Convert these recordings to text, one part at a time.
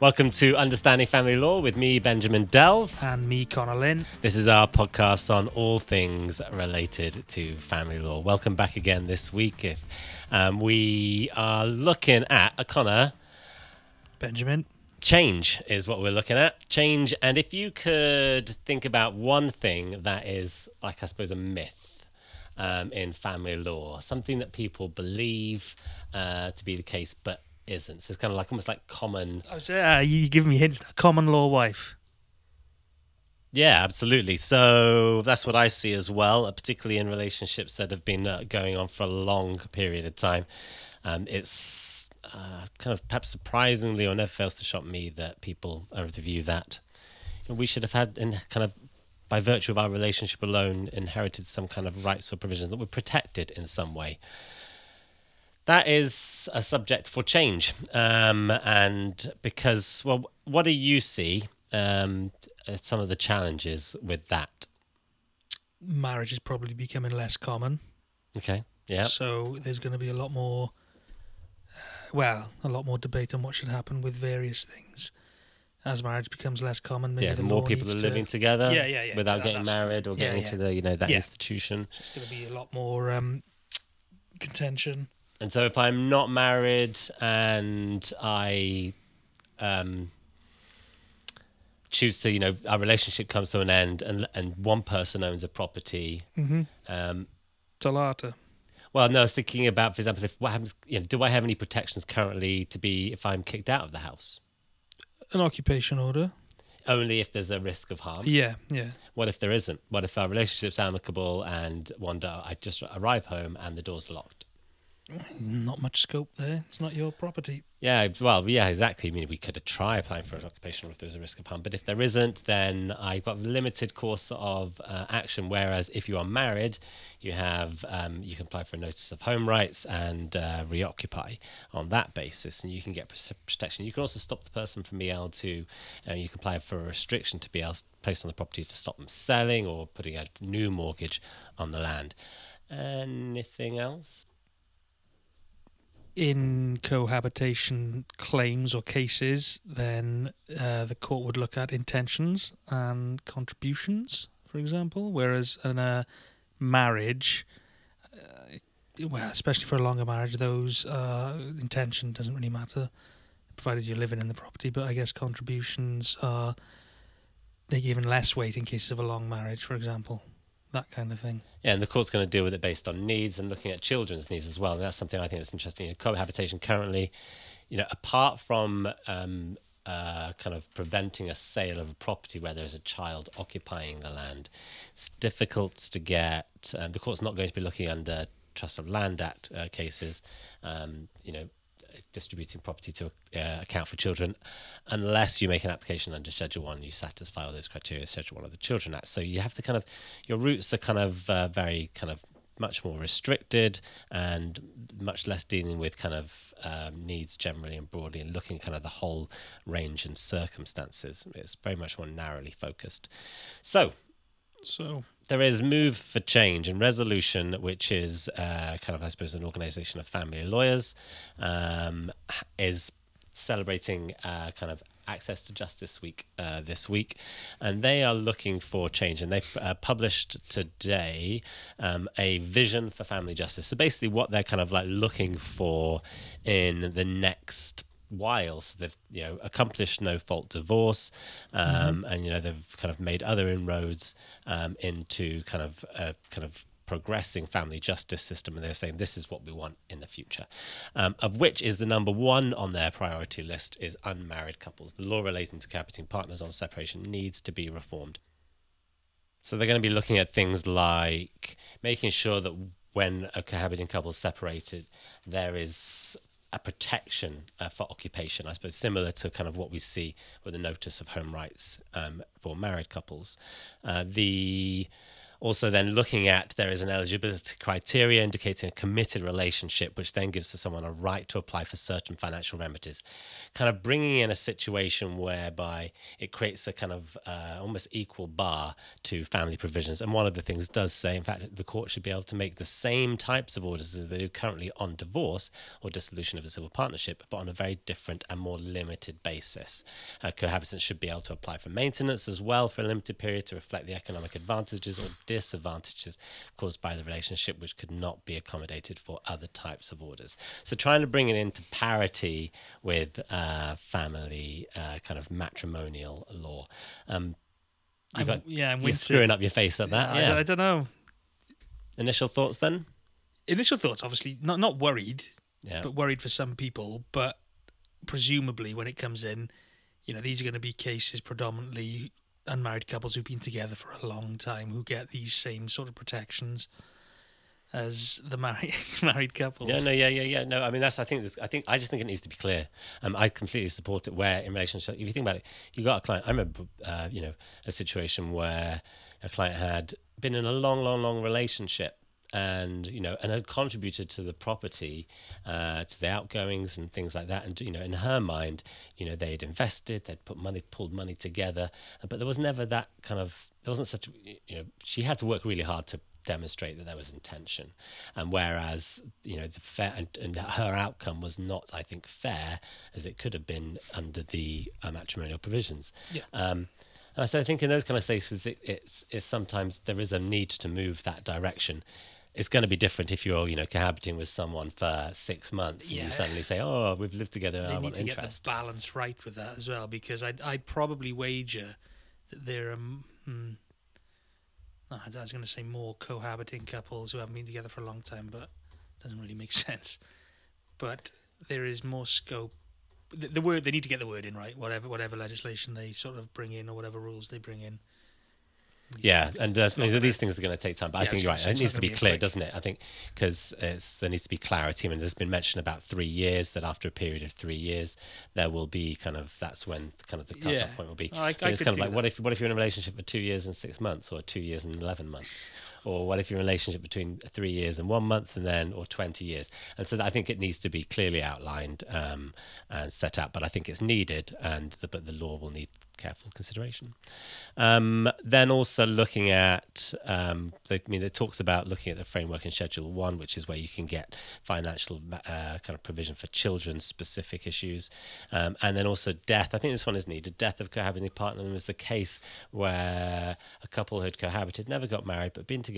Welcome to Understanding Family Law with me, Benjamin Delve. And me, Connor Lynn. This is our podcast on all things related to family law. Welcome back again this week. If um, we are looking at a Connor Benjamin. change is what we're looking at. Change, and if you could think about one thing that is, like I suppose, a myth um, in family law, something that people believe uh, to be the case, but isn't. So it's kind of like almost like common Oh, was, uh, you giving me hints. Common law wife. Yeah, absolutely. So that's what I see as well, uh, particularly in relationships that have been uh, going on for a long period of time. Um, it's uh, kind of perhaps surprisingly, or never fails to shock me, that people are of the view that you know, we should have had, in kind of by virtue of our relationship alone, inherited some kind of rights or provisions that were protected in some way. That is a subject for change, um, and because well, what do you see? Um, some of the challenges with that. Marriage is probably becoming less common. Okay. Yeah. So there's going to be a lot more, uh, well, a lot more debate on what should happen with various things. As marriage becomes less common, maybe Yeah. the More people are living to, together. Yeah, yeah, yeah, Without so that- getting married or yeah, getting yeah. into the you know that Yeah. institution. There's going to be a lot more um, contention. And so if I'm not married and I um choose to you know our relationship comes to an end and and one person owns a property Mm-hmm. um Talata. well no I was thinking about for example if what happens you know do I have any protections currently to be if I'm kicked out of the house An occupation order. only if there's a risk of harm Yeah, yeah. what if there isn't what if our relationship's amicable and one day I just arrive home and the door's locked Not much scope there. It's not your property. Yeah, well, yeah, exactly. I mean, we could try applying for an occupational if there's a risk of harm, but if there isn't, then I've got a limited course of uh, action. Whereas if you are married, you have um, you can apply for a notice of home rights and uh, reoccupy on that basis, and you can get protection. You can also stop the person from being able to. Uh, you can apply for a restriction to be able to place on the property to stop them selling or putting a new mortgage on the land. Anything else? In cohabitation claims or cases, then uh, the court would look at intentions and contributions, for example. Whereas in a marriage, uh, well, especially for a longer marriage, those uh, intention doesn't really matter, provided you're living in the property. But I guess contributions are they're given less weight in cases of a long marriage, for example, that kind of thing. Yeah, and the court's going to deal with it based on needs and looking at children's needs as well. And that's something I think that's interesting. In cohabitation currently, you know, apart from um, uh, kind of preventing a sale of a property where there's a child occupying the land, it's difficult to get. Um, the court's not going to be looking under Trust of Land Act uh, cases, um, you know, distributing property to uh, account for children, unless you make an application under Schedule One, you satisfy all those criteria, Schedule One of the Children Act. So you have to kind of, your routes are kind of uh, very kind of much more restricted and much less dealing with kind of um, needs generally and broadly and looking kind of the whole range and circumstances. It's very much more narrowly focused. So So there is Move for Change and Resolution, which is uh, kind of, I suppose, an organization of family lawyers, um, is celebrating uh, kind of access to justice week uh, this week. And they are looking for change. And they've uh, published today um, a vision for family justice. So basically what they're kind of like looking for in the next while so they've you know accomplished no fault divorce um, and you know they've kind of made other inroads um, into kind of a kind of progressing family justice system and they're saying this is what we want in the future um, of which is the number one on their priority list is unmarried couples. The law relating to cohabiting partners on separation needs to be reformed. So they're going to be looking at things like making sure that when a cohabiting couple is separated there is a protection uh, for occupation, I suppose, similar to kind of what we see with the notice of home rights um, for married couples. Uh, the also then looking at there is an eligibility criteria indicating a committed relationship, which then gives someone a right to apply for certain financial remedies, kind of bringing in a situation whereby it creates a kind of uh, almost equal bar to family provisions. And one of the things does say, in fact, the court should be able to make the same types of orders as they do currently on divorce or dissolution of a civil partnership, but on a very different and more limited basis. Uh, cohabitants should be able to apply for maintenance as well for a limited period to reflect the economic advantages or disadvantages caused by the relationship, which could not be accommodated for other types of orders. So, trying to bring it into parity with uh, family uh, kind of matrimonial law. Um, you I'm- got, yeah, I'm you're screwing up your face at that. I, Yeah. I don't know. Initial thoughts then? Initial thoughts, obviously, not not worried, Yeah. but worried for some people. But presumably, when it comes in, you know, these are going to be cases predominantly unmarried couples who've been together for a long time who get these same sort of protections as the married married couples. Yeah, no, yeah, yeah, yeah. No, I mean that's. I think. This, I think. I just think it needs to be clear. Um, I completely support it. Where in relation to, if you think about it, you got a client. I remember, uh, you know, a situation where a client had been in a long, long, long relationship, and you know, and had contributed to the property, uh, to the outgoings and things like that. And you know, in her mind, you know, they'd invested, they'd put money, pulled money together, but there was never that kind of. There wasn't such. You know, she had to work really hard to demonstrate that there was intention and whereas you know the fair and, and her outcome was not i think fair as it could have been under the uh, matrimonial provisions Yeah. um and so i think in those kind of cases it, it's it's sometimes there is a need to move that direction it's going to be different if you're you know cohabiting with someone for six months and you suddenly say oh we've lived together they i need want to get the balance right with that as well because I'd, I'd probably wager that there are mm, hmm, I was going to say more cohabiting couples who haven't been together for a long time but it doesn't really make sense. But there is more scope. The, the word they need to get the word in right? Whatever whatever legislation they sort of bring in or whatever rules they bring in Yeah, and uh, I mean, these things are going to take time. But I Yeah, I think you're right. It needs to be be clear, doesn't it? I think because it's there needs to be clarity. I mean, there's been mention about three years that after a period of three years, there will be kind of that's when kind of the cutoff Yeah. point will be. I- I it's kind of like what if what if you're in a relationship for two years and six months, or two years and eleven months, or what if a relationship between three years and one month, and then or twenty years? And so I think it needs to be clearly outlined um, and set out. But I think it's needed, and the, but the law will need careful consideration. Um, then also looking at, um, I mean, it talks about looking at the framework in Schedule One, which is where you can get financial uh, kind of provision for children's specific issues, um, and then also death. I think this one is needed. Death of cohabiting partner was the case where a couple had cohabited, never got married, but been together.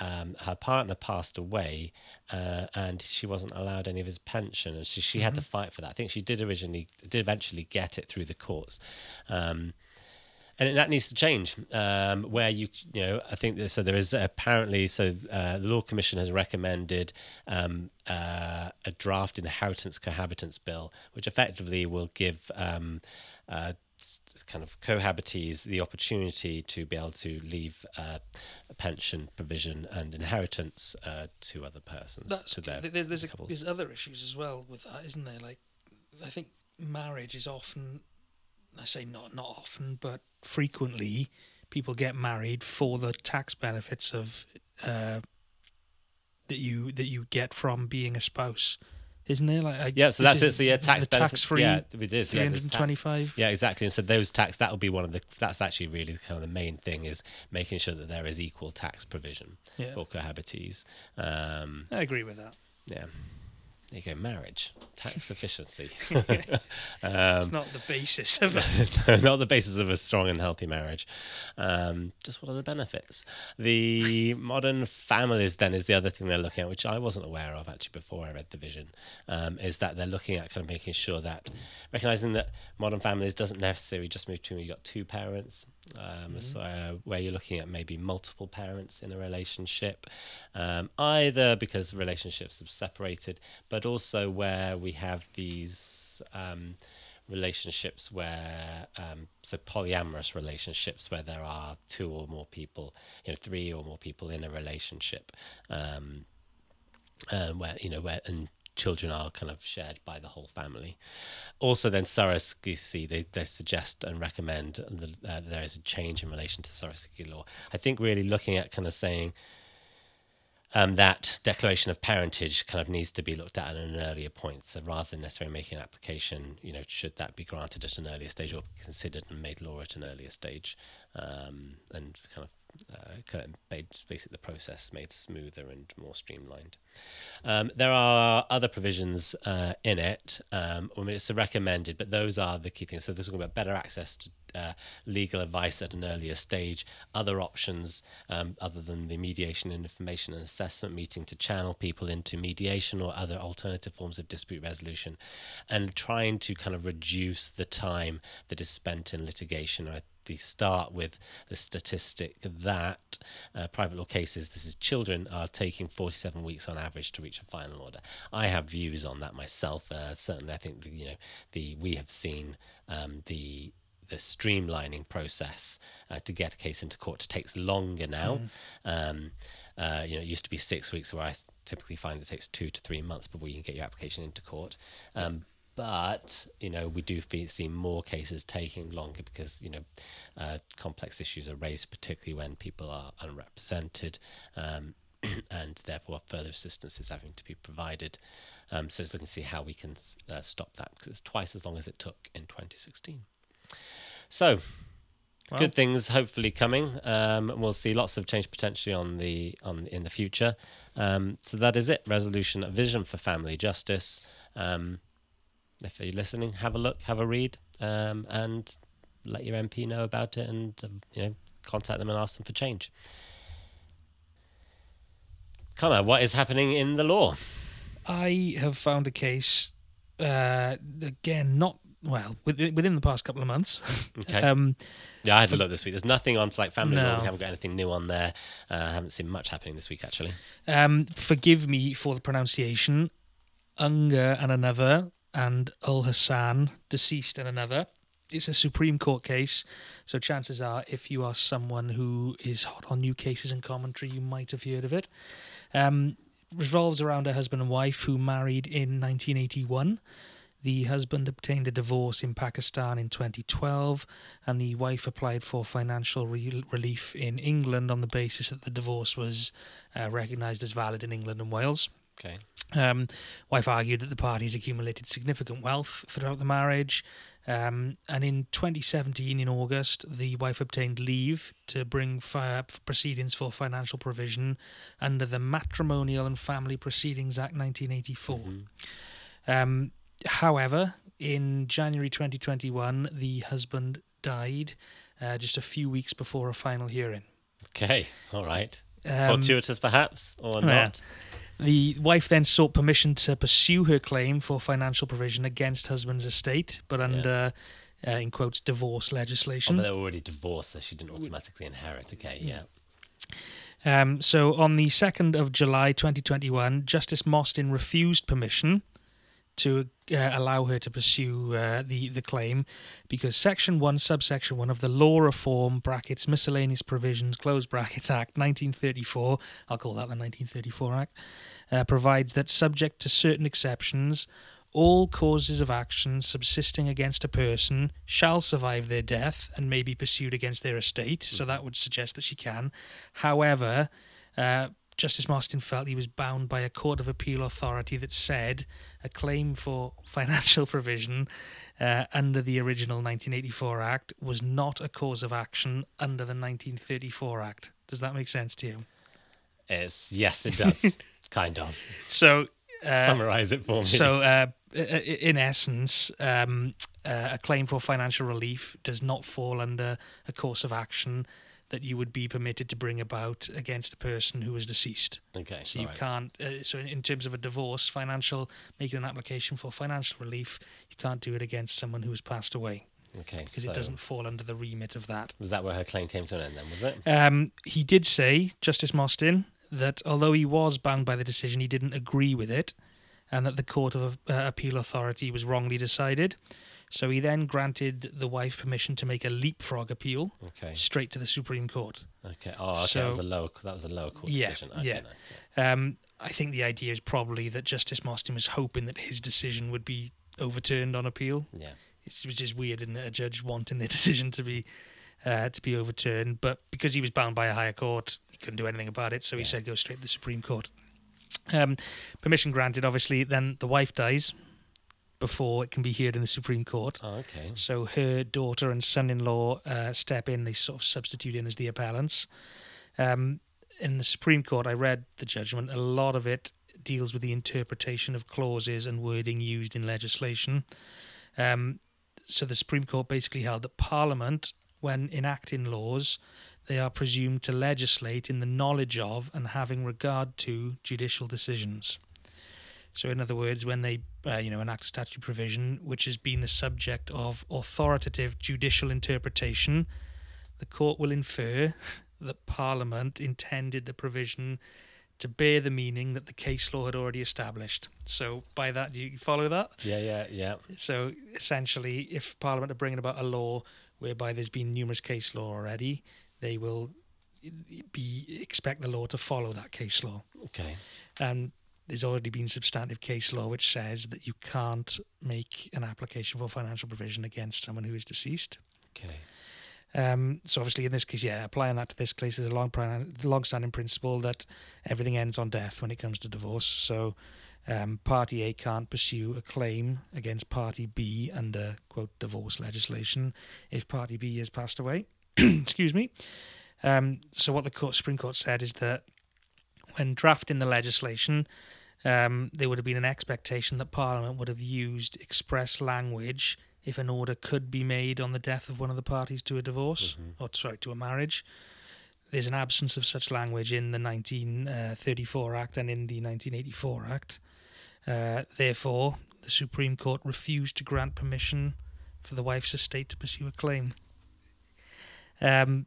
Um, her partner passed away, uh, and she wasn't allowed any of his pension, and she she had to fight for that. I think she did originally, did eventually get it through the courts. Um, and that needs to change. Um, where you, you know, I think that, so. There is apparently so uh, the Law Commission has recommended um, uh, a draft inheritance cohabitants bill, which effectively will give um, uh, kind of cohabitees the opportunity to be able to leave uh, a pension provision and inheritance uh, to other persons. That's to their. There's there's, a, there's other issues as well with that, isn't there? Like, I think marriage is often, I say not not often, but frequently, people get married for the tax benefits of uh, that you that you get from being a spouse, isn't there? Like, I, yeah, so that's it. So yeah, tax the tax free Yeah, it is. three Yeah, hundred there's and tax- twenty five. Yeah, exactly. And so those tax that will be one of the that's actually really kind of the main thing is making sure that there is equal tax provision Yeah, for cohabitees. Um, I agree with that. yeah. There you go, marriage, tax efficiency. it's um, not the basis of it. not the basis of a strong and healthy marriage. Um, just what are the benefits? The modern families, then, is the other thing they're looking at, which I wasn't aware of actually before I read the vision, um, is that they're looking at kind of making sure that recognizing that modern families doesn't necessarily just move to when you've got two parents. Um, so, uh, where you're looking at maybe multiple parents in a relationship, um, either because relationships have separated, but also where we have these um, relationships where um, so polyamorous relationships where there are two or more people you know three or more people in a relationship um, um, where you know where and children are kind of shared by the whole family. Also, then surrogacy, they, they suggest and recommend that uh, there is a change in relation to the law. I think really looking at kind of saying um, that declaration of parentage kind of needs to be looked at at an earlier point. So rather than necessarily making an application, you know, should that be granted at an earlier stage or considered and made law at an earlier stage, um, and kind of uh, made basically the process made smoother and more streamlined. Um, there are other provisions uh, in it. Um, I mean, it's recommended, but those are the key things. So this is about better access to uh, legal advice at an earlier stage, other options um, other than the mediation and information and assessment meeting to channel people into mediation or other alternative forms of dispute resolution, and trying to kind of reduce the time that is spent in litigation. I the start with the statistic that uh, private law cases, this is children, are taking 47 weeks on average to reach a final order. I have views on that myself. Uh, certainly, I think the, you know the we have seen um, the the streamlining process uh, to get a case into court takes longer now. Mm. Um, uh, you know, it used to be six weeks, where I typically find it takes two to three months before you can get your application into court. Um, but you know, we do see more cases taking longer because you know, uh, complex issues are raised, particularly when people are unrepresented. Um, and therefore further assistance is having to be provided. Um, so it's looking to see how we can uh, stop that because it's twice as long as it took in 2016. So, well. good things hopefully coming. Um, we'll see lots of change potentially on the on in the future. Um, so that is it. Resolution, a vision for family justice. Um, if you're listening, have a look, have a read, um, and let your MP know about it, and uh, you know contact them and ask them for change. Connor, what is happening in the law? I have found a case, uh, again, not well within, within the past couple of months. Okay. Um, yeah, I had a look this week. There's nothing on like family no. law. We haven't got anything new on there. Uh, I haven't seen much happening this week actually. Um, forgive me for the pronunciation. Unger and another, and Ul Hasan deceased and another. It's a Supreme Court case, so chances are, if you are someone who is hot on new cases and commentary, you might have heard of it. Um, revolves around a husband and wife who married in 1981. The husband obtained a divorce in Pakistan in 2012, and the wife applied for financial re- relief in England on the basis that the divorce was uh, recognised as valid in England and Wales. Okay. Um, wife argued that the parties accumulated significant wealth throughout the marriage. Um, and in 2017, in August, the wife obtained leave to bring fire proceedings for financial provision under the Matrimonial and Family Proceedings Act 1984. Mm-hmm. Um, However, in January 2021, the husband died uh, just a few weeks before a final hearing. Okay, all right. Um, Fortuitous, perhaps, or yeah. not? The wife then sought permission to pursue her claim for financial provision against husband's estate, but under, yeah. uh, in quotes, divorce legislation. Oh, but they were already divorced, so she didn't automatically inherit. Okay, yeah. Um, so on the 2nd of July 2021, Justice Mostyn refused permission to uh, allow her to pursue uh, the the claim because section 1 subsection 1 of the law reform brackets miscellaneous provisions close brackets act 1934 I'll call that the 1934 act uh, provides that subject to certain exceptions all causes of action subsisting against a person shall survive their death and may be pursued against their estate. So that would suggest that she can. However uh, Justice Mostyn felt he was bound by a Court of Appeal authority that said a claim for financial provision uh, under the original 1984 Act was not a cause of action under the 1934 Act. Does that make sense to you? It's, yes, it does. kind of. So, uh, summarize it for me. So, uh, in essence, um, uh, a claim for financial relief does not fall under a cause of action that you would be permitted to bring about against a person who is deceased. Okay. So you right. can't. Uh, so in terms of a divorce, financial making an application for financial relief, you can't do it against someone who has passed away. Okay. Because so it doesn't fall under the remit of that. Was that where her claim came to an end? Then was it? Um, he did say, Justice Mostyn, that although he was bound by the decision, he didn't agree with it, and that the Court of uh, Appeal Authority was wrongly decided. So he then granted the wife permission to make a leapfrog appeal Okay. straight to the Supreme Court. Okay. Oh, okay. that was a lower. That was a lower court Yeah, decision. Okay, yeah. Nice, yeah. Um, I think the idea is probably that Justice Mostyn was hoping that his decision would be overturned on appeal. Yeah. It was just weird, isn't? A judge wanting their decision to be uh, to be overturned, but because he was bound by a higher court, he couldn't do anything about it. So he said go straight to the Supreme Court. Um, permission granted. Obviously, then the wife dies before it can be heard in the Supreme Court. Oh, okay. So her daughter and son-in-law uh, step in. They sort of substitute in as the appellants. Um, in the Supreme Court, I read the judgment. A lot of it deals with the interpretation of clauses and wording used in legislation. Um, so the Supreme Court basically held that Parliament, when enacting laws, they are presumed to legislate in the knowledge of and having regard to judicial decisions. So, in other words, when they, uh, you know, enact a statute provision which has been the subject of authoritative judicial interpretation, the court will infer that Parliament intended the provision to bear the meaning that the case law had already established. So, by that, do you follow that? Yeah. Yeah. Yeah. So, essentially, if Parliament are bringing about a law whereby there's been numerous case law already, they will be expect the law to follow that case law Okay. and there's already been substantive case law which says that you can't make an application for financial provision against someone who is deceased. Okay. Um, so obviously, in this case, yeah, applying that to this case, there's a long, long-standing principle that everything ends on death when it comes to divorce. So, um, Party A can't pursue a claim against Party B under quote divorce legislation if Party B has passed away. Excuse me. Um, so, what the court, Supreme Court said is that when drafting the legislation, um, there would have been an expectation that Parliament would have used express language if an order could be made on the death of one of the parties to a divorce Mhm. or sorry to a marriage. There's an absence of such language in the 1934 Act and in the 1984 Act. Uh, therefore, the Supreme Court refused to grant permission for the wife's estate to pursue a claim. Um,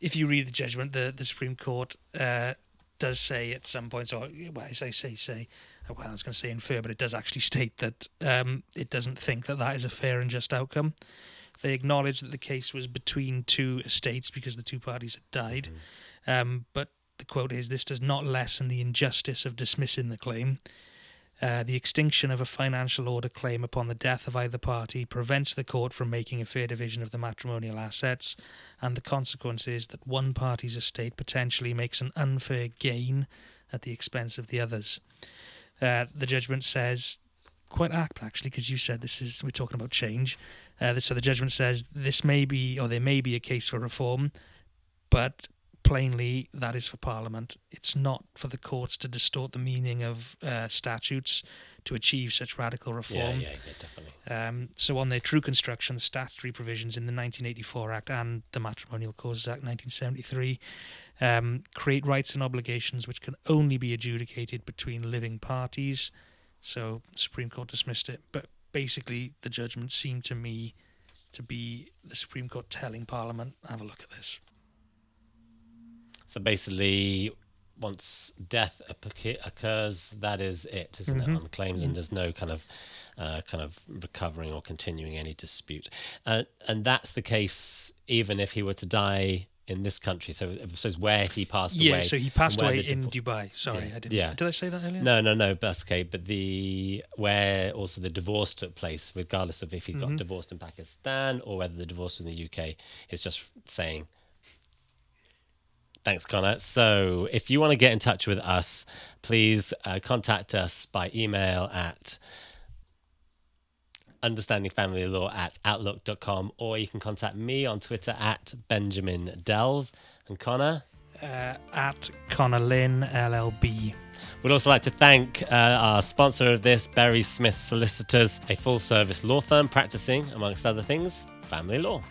if you read the judgment, the, the Supreme Court uh, does say at some points, or well, I say say say, well, I was going to say infer, but it does actually state that um, it doesn't think that that is a fair and just outcome. They acknowledge that the case was between two estates because the two parties had died, Mhm. um, but the quote is, "This does not lessen the injustice of dismissing the claim." Uh, the extinction of a financial order claim upon the death of either party prevents the court from making a fair division of the matrimonial assets, and the consequence is that one party's estate potentially makes an unfair gain at the expense of the others. Uh, the judgment says, quite apt actually, because you said this is we're talking about change. Uh, so the judgment says this may be, or there may be a case for reform, but plainly that is for Parliament. It's not for the courts to distort the meaning of uh, statutes to achieve such radical Yeah. reform. Yeah. Yeah. Definitely. Um, so, on their true construction, the statutory provisions in the 1984 Act and the Matrimonial Causes Act 1973 um, create rights and obligations which can only be adjudicated between living parties. So, the Supreme Court dismissed it. But basically, the judgment seemed to me to be the Supreme Court telling Parliament, have a look at this. So basically, once death occurs, that is it, isn't Mhm. it, on claims, and there's no kind of uh, kind of recovering or continuing any dispute. Uh, and that's the case even if he were to die in this country. So I suppose where he passed Yeah, away. Yeah, so he passed away in divor- Dubai. Sorry, Yeah, I didn't. yeah. Did I say that earlier? No, no, no, that's okay. But the where also the divorce took place, regardless of if he got Mhm. divorced in Pakistan or whether the divorce was in the UK, it's just saying. Thanks, Connor. So, if you want to get in touch with us, please uh, contact us by email at understandingfamilylaw at outlook.com or you can contact me on Twitter at Benjamin Delve. And Connor? Uh, at Connor Lynn LLB. We'd also like to thank uh, our sponsor of this, Berry Smith Solicitors, a full service law firm practicing, amongst other things, family law.